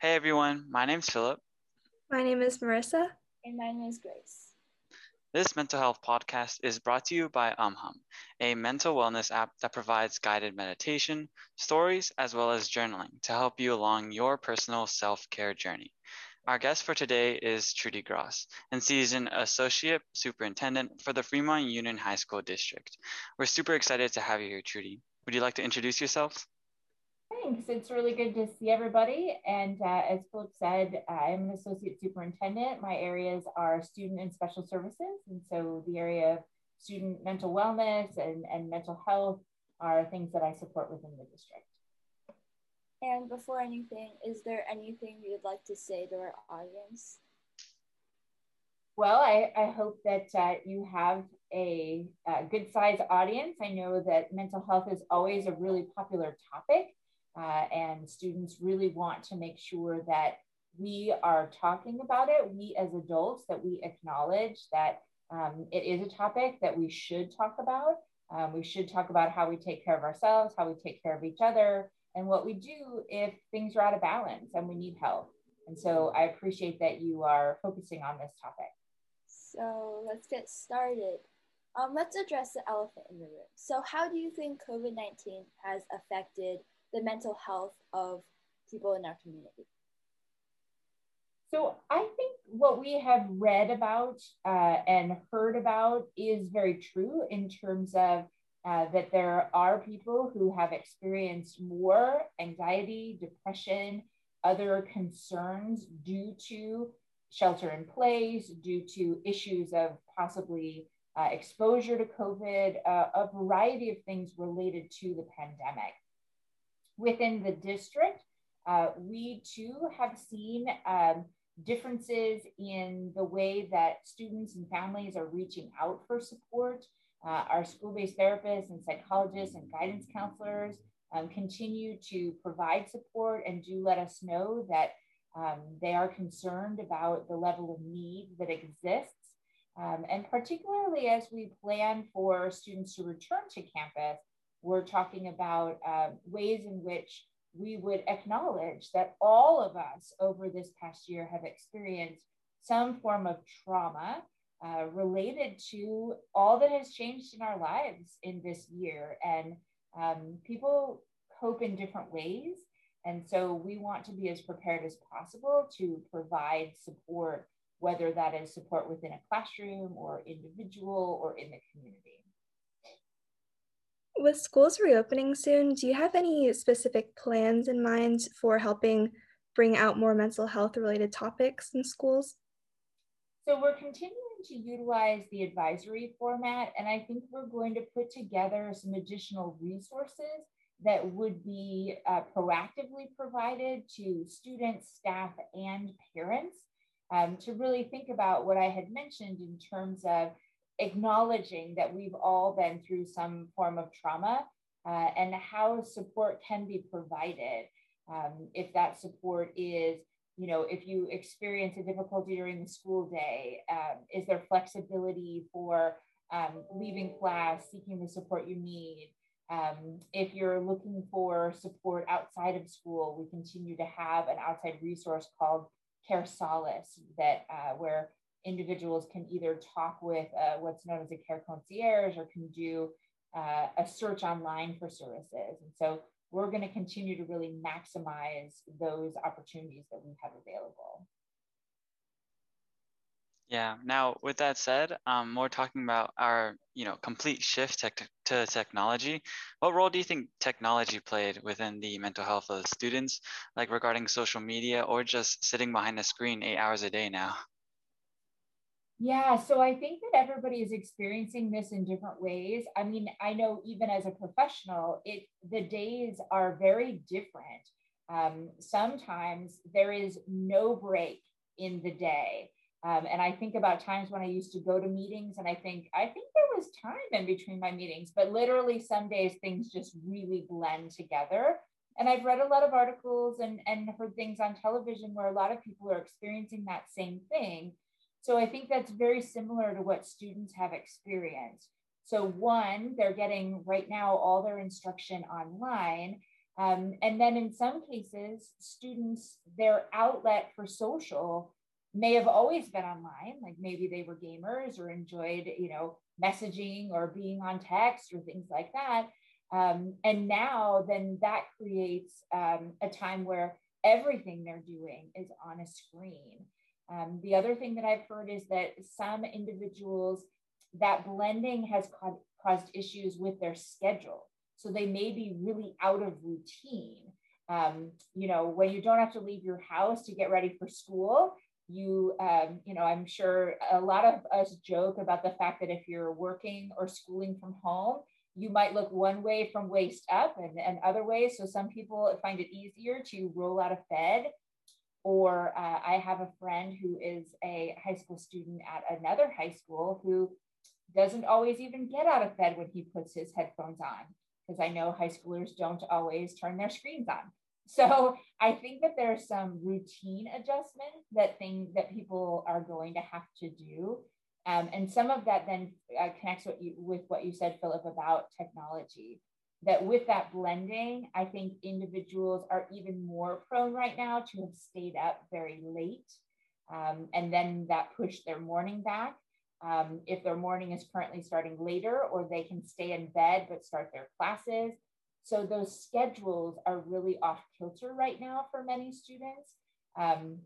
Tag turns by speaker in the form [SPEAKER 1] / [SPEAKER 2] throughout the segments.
[SPEAKER 1] Hey everyone, my name's Philip.
[SPEAKER 2] My name is Marissa.
[SPEAKER 3] And my name is Grace.
[SPEAKER 1] This mental health podcast is brought to you by UmHum, a mental wellness app that provides guided meditation, stories, as well as journaling to help you along your personal self care journey. Our guest for today is Trudy Gross, and she's an associate superintendent for the Fremont Union High School District. We're super excited to have you here, Trudy. Would you like to introduce yourself?
[SPEAKER 4] Thanks. It's really good to see everybody. And uh, as Philip said, I'm an associate superintendent. My areas are student and special services. And so the area of student mental wellness and, and mental health are things that I support within the district.
[SPEAKER 3] And before anything, is there anything you'd like to say to our audience?
[SPEAKER 4] Well, I, I hope that uh, you have a, a good sized audience. I know that mental health is always a really popular topic, uh, and students really want to make sure that we are talking about it. We as adults, that we acknowledge that um, it is a topic that we should talk about. Um, we should talk about how we take care of ourselves, how we take care of each other, and what we do if things are out of balance and we need help. And so I appreciate that you are focusing on this topic.
[SPEAKER 3] So let's get started. Um, let's address the elephant in the room. So, how do you think COVID 19 has affected the mental health of people in our community?
[SPEAKER 4] So, I think what we have read about uh, and heard about is very true in terms of uh, that there are people who have experienced more anxiety, depression, other concerns due to shelter in place, due to issues of possibly uh, exposure to COVID, uh, a variety of things related to the pandemic. Within the district, uh, we too have seen um, differences in the way that students and families are reaching out for support. Uh, our school-based therapists and psychologists and guidance counselors um, continue to provide support and do let us know that um, they are concerned about the level of need that exists. Um, and particularly as we plan for students to return to campus, we're talking about uh, ways in which we would acknowledge that all of us over this past year have experienced some form of trauma uh, related to all that has changed in our lives in this year. And um, people cope in different ways. And so we want to be as prepared as possible to provide support, whether that is support within a classroom or individual or in the community.
[SPEAKER 2] With schools reopening soon, do you have any specific plans in mind for helping bring out more mental health related topics in schools?
[SPEAKER 4] So we're continuing to utilize the advisory format, and I think we're going to put together some additional resources that would be uh, proactively provided to students, staff, and parents um, to really think about what I had mentioned in terms of acknowledging that we've all been through some form of trauma uh, and how support can be provided. Um, if that support is, you know, if you experience a difficulty during the school day, um, is there flexibility for um, leaving class, seeking the support you need? Um, if you're looking for support outside of school, we continue to have an outside resource called Care Solace that uh, where individuals can either talk with uh, what's known as a care concierge or can do uh, a search online for services. And so we're going to continue to really maximize those opportunities that we have available.
[SPEAKER 1] Yeah. Now, with that said, um, we're talking about our, you know, complete shift to technology. What role do you think technology played within the mental health of students, like regarding social media or just sitting behind a screen eight hours a day now?
[SPEAKER 4] Yeah, so I think that everybody is experiencing this in different ways. I mean, I know even as a professional, it the days are very different. Um, sometimes there is no break in the day. Um, and I think about times when I used to go to meetings and I think, I think there was time in between my meetings, but literally some days things just really blend together. And I've read a lot of articles and, and heard things on television where a lot of people are experiencing that same thing so I think that's very similar to what students have experienced. So one, they're getting right now all their instruction online. Um, and then in some cases, students, their outlet for social may have always been online, like maybe they were gamers or enjoyed, you know, messaging or being on text or things like that. Um, and now, then that creates um, a time where everything they're doing is on a screen. Um, the other thing that I've heard is that some individuals, that blending has ca- caused issues with their schedule. So they may be really out of routine. Um, you know, when you don't have to leave your house to get ready for school, you, um, you know, I'm sure a lot of us joke about the fact that if you're working or schooling from home, you might look one way from waist up and, and other ways. So some people find it easier to roll out of bed. Or uh, I have a friend who is a high school student at another high school who doesn't always even get out of bed when he puts his headphones on, because I know high schoolers don't always turn their screens on. So I think that there's some routine adjustment that thing that people are going to have to do um, and some of that then uh, connects what you, with what you said, Philip, about technology. That with that blending, I think individuals are even more prone right now to have stayed up very late. Um, and then that pushed their morning back. Um, if their morning is currently starting later, or they can stay in bed but start their classes. So those schedules are really off kilter right now for many students. Um,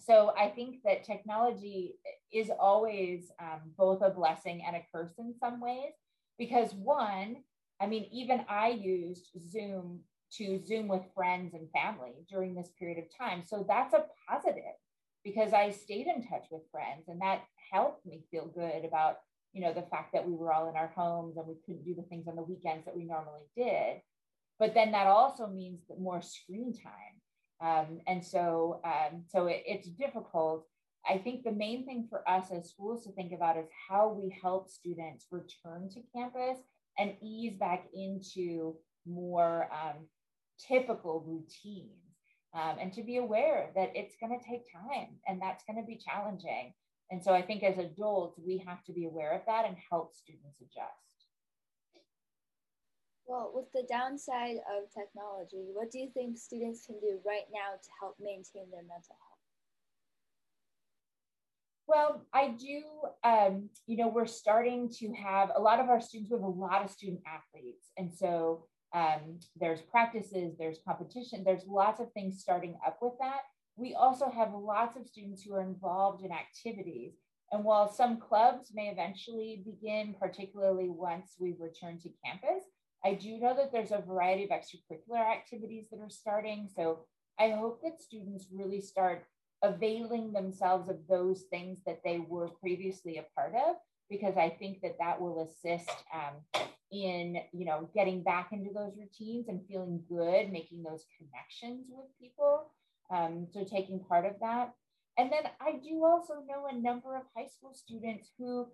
[SPEAKER 4] so I think that technology is always um, both a blessing and a curse in some ways, because one, I mean, even I used Zoom to Zoom with friends and family during this period of time. So that's a positive because I stayed in touch with friends and that helped me feel good about, you know, the fact that we were all in our homes and we couldn't do the things on the weekends that we normally did. But then that also means that more screen time um, and so, um, so it, it's difficult. I think the main thing for us as schools to think about is how we help students return to campus and ease back into more um, typical routines. Um, and to be aware that it's going to take time and that's going to be challenging. And so I think as adults, we have to be aware of that and help students adjust.
[SPEAKER 3] Well, with the downside of technology, what do you think students can do right now to help maintain their mental health?
[SPEAKER 4] Well, I do, um, you know, we're starting to have a lot of our students, we have a lot of student athletes. And so um, there's practices, there's competition, there's lots of things starting up with that. We also have lots of students who are involved in activities. And while some clubs may eventually begin, particularly once we return to campus, I do know that there's a variety of extracurricular activities that are starting. So I hope that students really start availing themselves of those things that they were previously a part of, because I think that that will assist um, in, you know, getting back into those routines and feeling good, making those connections with people. Um, so taking part of that. And then I do also know a number of high school students who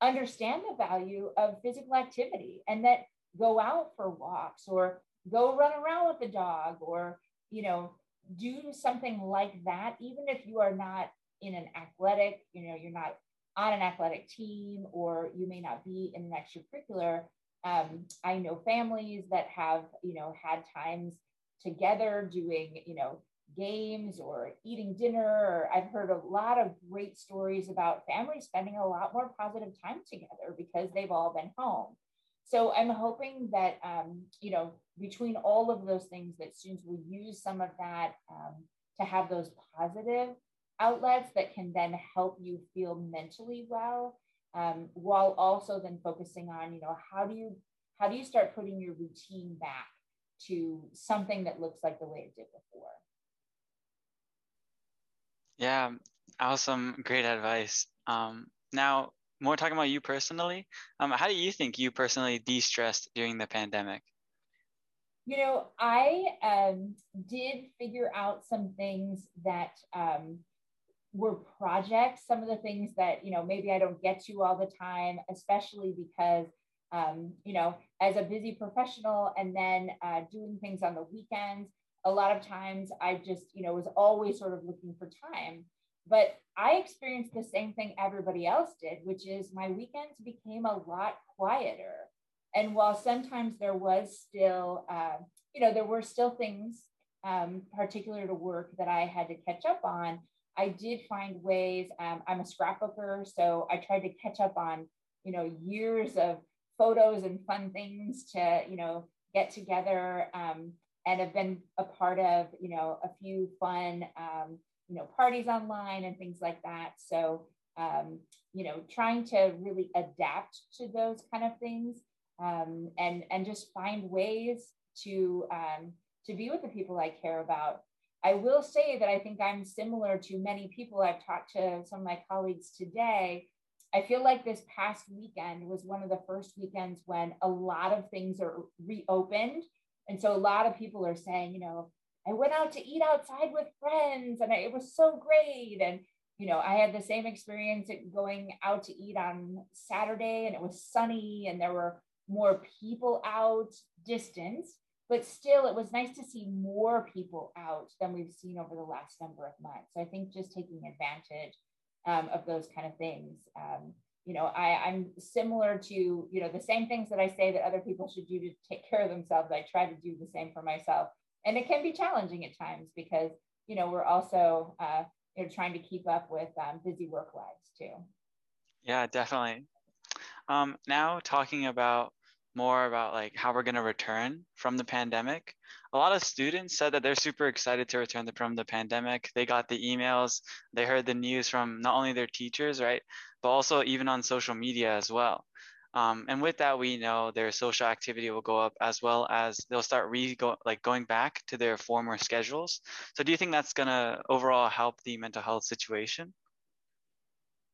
[SPEAKER 4] understand the value of physical activity and that go out for walks or go run around with the dog or you know do something like that even if you are not in an athletic you know you're not on an athletic team or you may not be in an extracurricular um, i know families that have you know had times together doing you know games or eating dinner or i've heard a lot of great stories about families spending a lot more positive time together because they've all been home so I'm hoping that, um, you know, between all of those things that students will use some of that um, to have those positive outlets that can then help you feel mentally well, um, while also then focusing on, you know, how do you, how do you start putting your routine back to something that looks like the way it did before?
[SPEAKER 1] Yeah, awesome. Great advice. Um, now, more talking about you personally, um, how do you think you personally de-stressed during the pandemic?
[SPEAKER 4] You know, I um, did figure out some things that um, were projects, some of the things that, you know, maybe I don't get to all the time, especially because, um, you know, as a busy professional and then uh, doing things on the weekends, a lot of times I just, you know, was always sort of looking for time. But I experienced the same thing everybody else did, which is my weekends became a lot quieter. And while sometimes there was still uh, you know, there were still things um, particular to work that I had to catch up on. I did find ways. Um, I'm a scrapbooker, so I tried to catch up on, you know, years of photos and fun things to, you know, get together. Um, and have been a part of, you know, a few fun, um, you know, parties online and things like that. So, um, you know, trying to really adapt to those kind of things um, and and just find ways to um, to be with the people I care about. I will say that I think I'm similar to many people I've talked to some of my colleagues today. I feel like this past weekend was one of the first weekends when a lot of things are reopened. And so a lot of people are saying, you know, I went out to eat outside with friends and it was so great. And, you know, I had the same experience going out to eat on Saturday and it was sunny and there were more people out distance but still it was nice to see more people out than we've seen over the last number of months. So i think just taking advantage um, of those kind of things um, you know I, i'm similar to you know the same things that i say that other people should do to take care of themselves. I try to do the same for myself and it can be challenging at times because you know we're also uh, you know trying to keep up with um, busy work lives too.
[SPEAKER 1] Yeah definitely. Um, now talking about more about like how we're going to return from the pandemic a lot of students said that they're super excited to return from the pandemic. They got the emails they heard the news from not only their teachers right but also even on social media as well um, and with that we know their social activity will go up as well as they'll start re go, like going back to their former schedules so do you think that's to overall help the mental health situation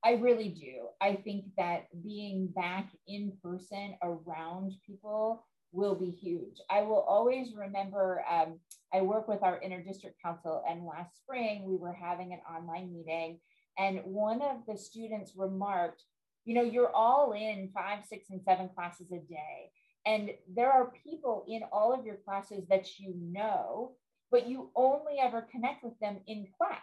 [SPEAKER 4] I really do. I think that being back in person around people will be huge. I will always remember um, I work with our interdistrict council, and last spring we were having an online meeting, and one of the students remarked, You know, you're all in five, six, and seven classes a day. And there are people in all of your classes that you know, but you only ever connect with them in class.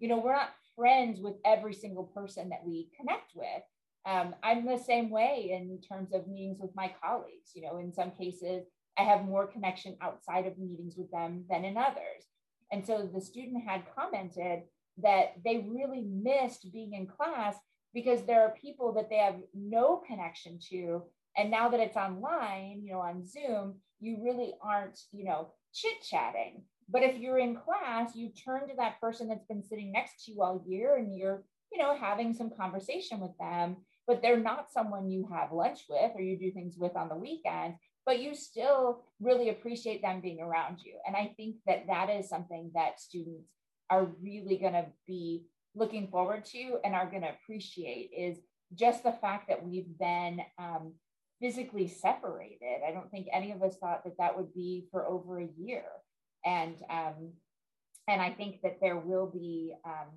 [SPEAKER 4] You know, we're not friends with every single person that we connect with. Um, I'm the same way in terms of meetings with my colleagues. You know, in some cases, I have more connection outside of meetings with them than in others. And so the student had commented that they really missed being in class because there are people that they have no connection to. And now that it's online, you know, on Zoom, you really aren't, you know, chit chatting. But if you're in class, you turn to that person that's been sitting next to you all year and you're, you know, having some conversation with them, but they're not someone you have lunch with or you do things with on the weekend, but you still really appreciate them being around you. And I think that that is something that students are really going to be looking forward to and are going to appreciate is just the fact that we've been um, physically separated. I don't think any of us thought that that would be for over a year and um, and I think that there will be um,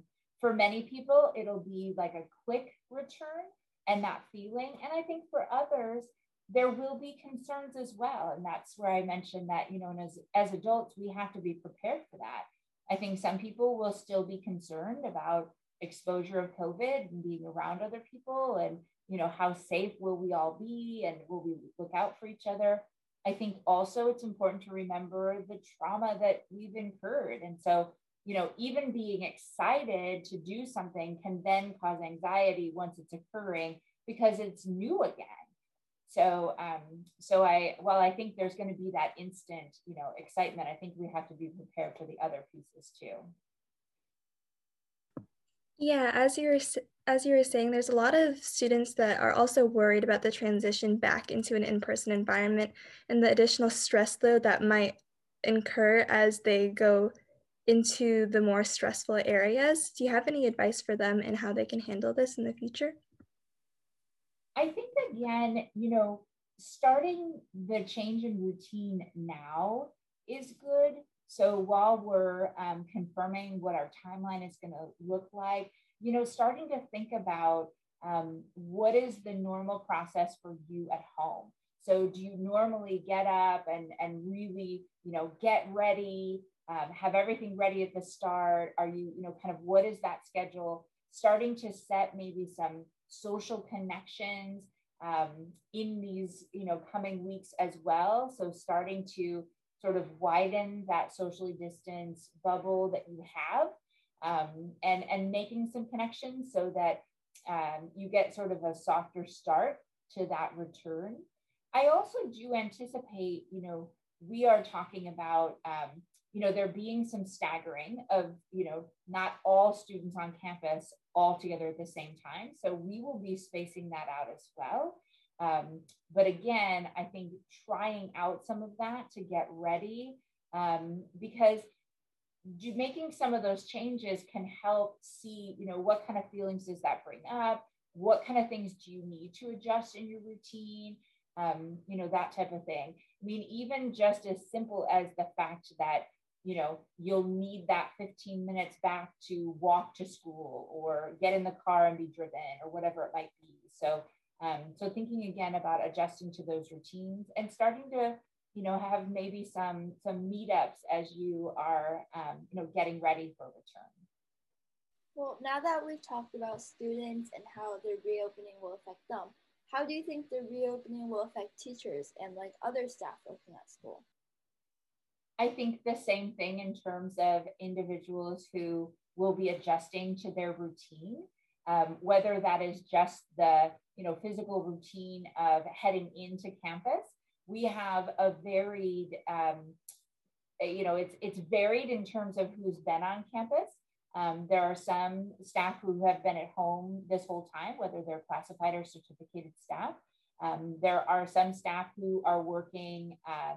[SPEAKER 4] for many people it'll be like a quick return and that feeling, and I think for others there will be concerns as well, and that's where I mentioned that you know, and as as adults we have to be prepared for that. I think some people will still be concerned about exposure of COVID and being around other people and you know how safe will we all be and will we look out for each other I think also it's important to remember the trauma that we've incurred. And so, you know, even being excited to do something can then cause anxiety once it's occurring because it's new again. So, um, so I, while I think there's going to be that instant, you know, excitement, I think we have to be prepared for the other pieces too.
[SPEAKER 2] Yeah, as you were as you were saying, there's a lot of students that are also worried about the transition back into an in-person environment and the additional stress load that might incur as they go into the more stressful areas. Do you have any advice for them and how they can handle this in the future?
[SPEAKER 4] I think again, you know, starting the change in routine now is good so while we're um, confirming what our timeline is going to look like, you know, starting to think about um, what is the normal process for you at home. So do you normally get up and and really, you know, get ready, um, have everything ready at the start? Are you, you know, kind of what is that schedule? Starting to set maybe some social connections um, in these, you know, coming weeks as well. So starting to sort of widen that socially distance bubble that you have um, and, and making some connections so that um, you get sort of a softer start to that return. I also do anticipate, you know, we are talking about, um, you know, there being some staggering of, you know, not all students on campus all together at the same time. So we will be spacing that out as well. Um, but again, I think trying out some of that to get ready um, because do, making some of those changes can help see, you know, what kind of feelings does that bring up? What kind of things do you need to adjust in your routine? Um, you know, that type of thing. I mean, even just as simple as the fact that, you know, you'll need that 15 minutes back to walk to school or get in the car and be driven or whatever it might be. So, um, so thinking again about adjusting to those routines and starting to you know, have maybe some some meetups as you are, um, you know, getting ready for return.
[SPEAKER 3] Well, now that we've talked about students and how the reopening will affect them, how do you think the reopening will affect teachers and like other staff working at school?
[SPEAKER 4] I think the same thing in terms of individuals who will be adjusting to their routine, um, whether that is just the you know physical routine of heading into campus we have a varied, um, you know, it's it's varied in terms of who's been on campus. Um, there are some staff who have been at home this whole time, whether they're classified or certificated staff. Um, there are some staff who are working uh,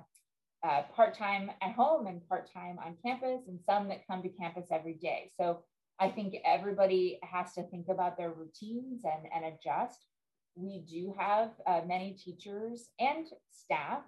[SPEAKER 4] uh, part time at home and part time on campus, and some that come to campus every day. So I think everybody has to think about their routines and, and adjust we do have uh, many teachers and staff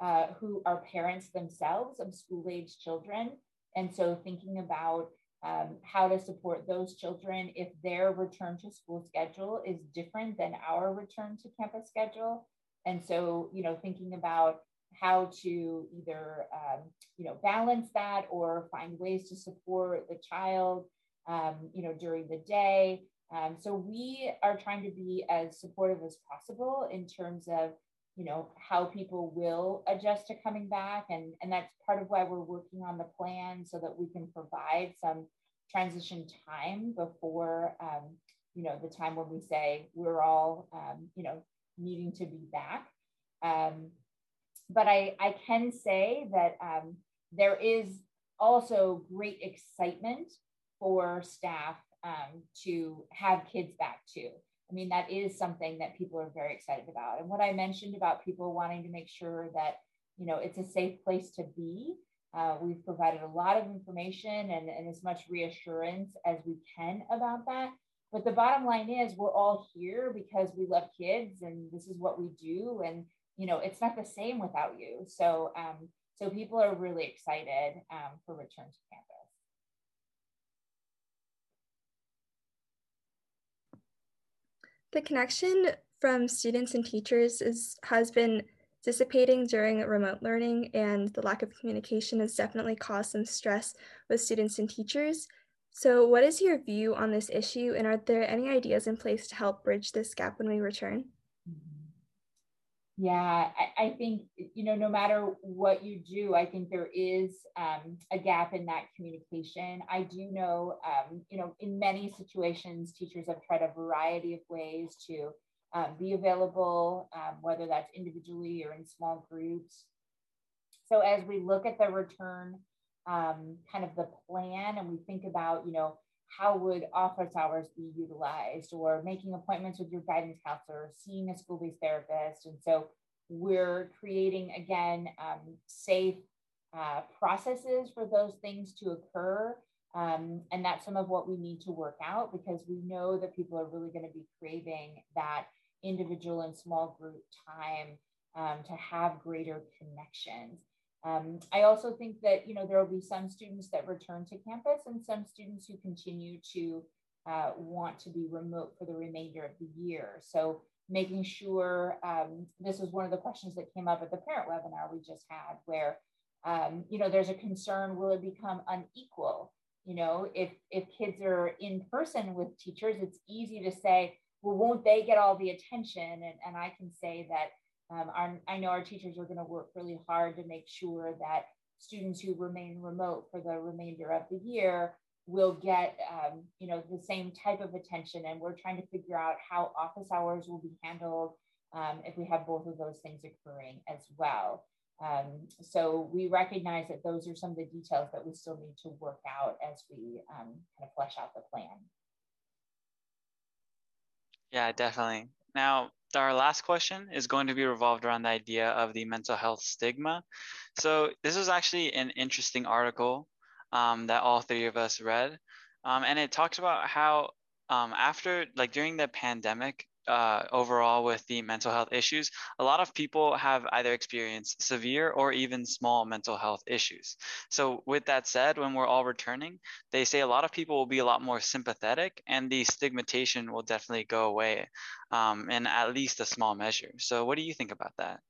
[SPEAKER 4] uh, who are parents themselves of school age children. And so thinking about um, how to support those children if their return to school schedule is different than our return to campus schedule. And so, you know, thinking about how to either, um, you know, balance that or find ways to support the child, um, you know, during the day um, so we are trying to be as supportive as possible in terms of, you know, how people will adjust to coming back. And, and that's part of why we're working on the plan so that we can provide some transition time before, um, you know, the time when we say we're all, um, you know, needing to be back. Um, but I, I can say that um, there is also great excitement for staff um, to have kids back too. I mean, that is something that people are very excited about. And what I mentioned about people wanting to make sure that, you know, it's a safe place to be. Uh, we've provided a lot of information and, and as much reassurance as we can about that. But the bottom line is we're all here because we love kids and this is what we do. And, you know, it's not the same without you. So, um, so people are really excited um, for return to campus.
[SPEAKER 2] The connection from students and teachers is, has been dissipating during remote learning, and the lack of communication has definitely caused some stress with students and teachers. So, what is your view on this issue, and are there any ideas in place to help bridge this gap when we return?
[SPEAKER 4] Yeah, I, think, you know, no matter what you do, I think there is um, a gap in that communication. I do know, um, you know, in many situations, teachers have tried a variety of ways to um, be available, um, whether that's individually or in small groups. So as we look at the return, um, kind of the plan, and we think about, you know, how would office hours be utilized or making appointments with your guidance counselor, seeing a school-based therapist. And so we're creating, again, um, safe uh, processes for those things to occur. Um, and that's some of what we need to work out because we know that people are really going to be craving that individual and small group time um, to have greater connections. Um, I also think that you know there will be some students that return to campus and some students who continue to uh, want to be remote for the remainder of the year. So making sure um, this was one of the questions that came up at the parent webinar we just had, where um, you know there's a concern: will it become unequal? You know, if if kids are in person with teachers, it's easy to say, well, won't they get all the attention? And, and I can say that um, our, I know our teachers are going to work really hard to make sure that students who remain remote for the remainder of the year will get um, you know the same type of attention. And we're trying to figure out how office hours will be handled um, if we have both of those things occurring as well. Um, so we recognize that those are some of the details that we still need to work out as we um, kind of flesh out the plan
[SPEAKER 1] yeah definitely now our last question is going to be revolved around the idea of the mental health stigma so this is actually an interesting article um, that all three of us read. Um, and it talks about how um, after, like during the pandemic, uh, overall with the mental health issues, a lot of people have either experienced severe or even small mental health issues. So, with that said, when we're all returning, they say a lot of people will be a lot more sympathetic and the stigmatization will definitely go away um, in at least a small measure. So, what do you think about that?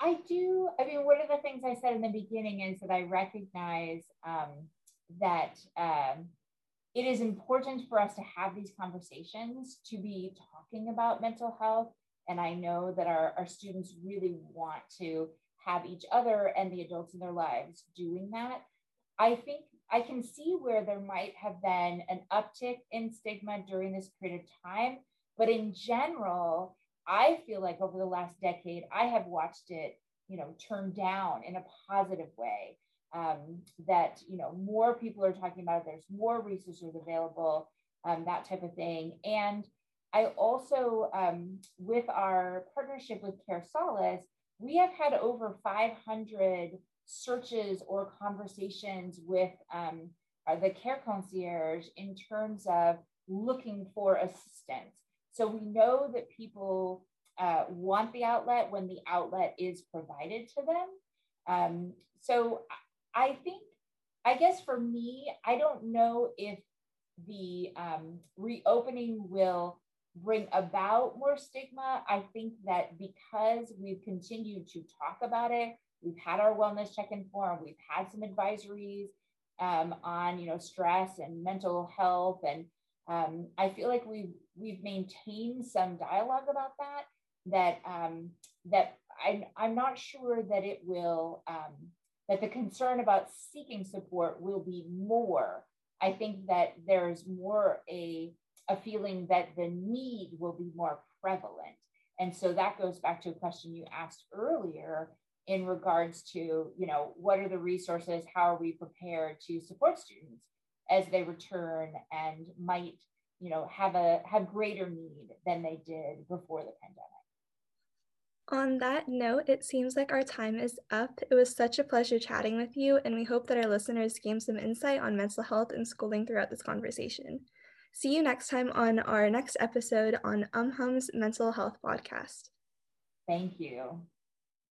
[SPEAKER 4] I do. I mean, one of the things I said in the beginning is that I recognize um, that um, it is important for us to have these conversations, to be talking about mental health. And I know that our, our students really want to have each other and the adults in their lives doing that. I think I can see where there might have been an uptick in stigma during this period of time. But in general, I feel like over the last decade, I have watched it, you know, turn down in a positive way. Um, that you know more people are talking about it. There's more resources available, um, that type of thing. And I also, um, with our partnership with Care Solace, we have had over 500 searches or conversations with um, uh, the care concierge in terms of looking for assistance. So we know that people uh, want the outlet when the outlet is provided to them. Um, so I think, I guess for me, I don't know if the um, reopening will bring about more stigma. I think that because we've continued to talk about it, we've had our wellness check-in forum, we've had some advisories um, on, you know, stress and mental health and um, I feel like we've we've maintained some dialogue about that. That um, that I'm I'm not sure that it will um, that the concern about seeking support will be more. I think that there's more a a feeling that the need will be more prevalent, and so that goes back to a question you asked earlier in regards to you know what are the resources? How are we prepared to support students as they return and might you know have a have greater need than they did before the pandemic
[SPEAKER 2] on that note, it seems like our time is up. It was such a pleasure chatting with you, and we hope that our listeners gained some insight on mental health and schooling throughout this conversation. See you next time on our next episode on UmHum's Mental Health Podcast.
[SPEAKER 4] Thank you.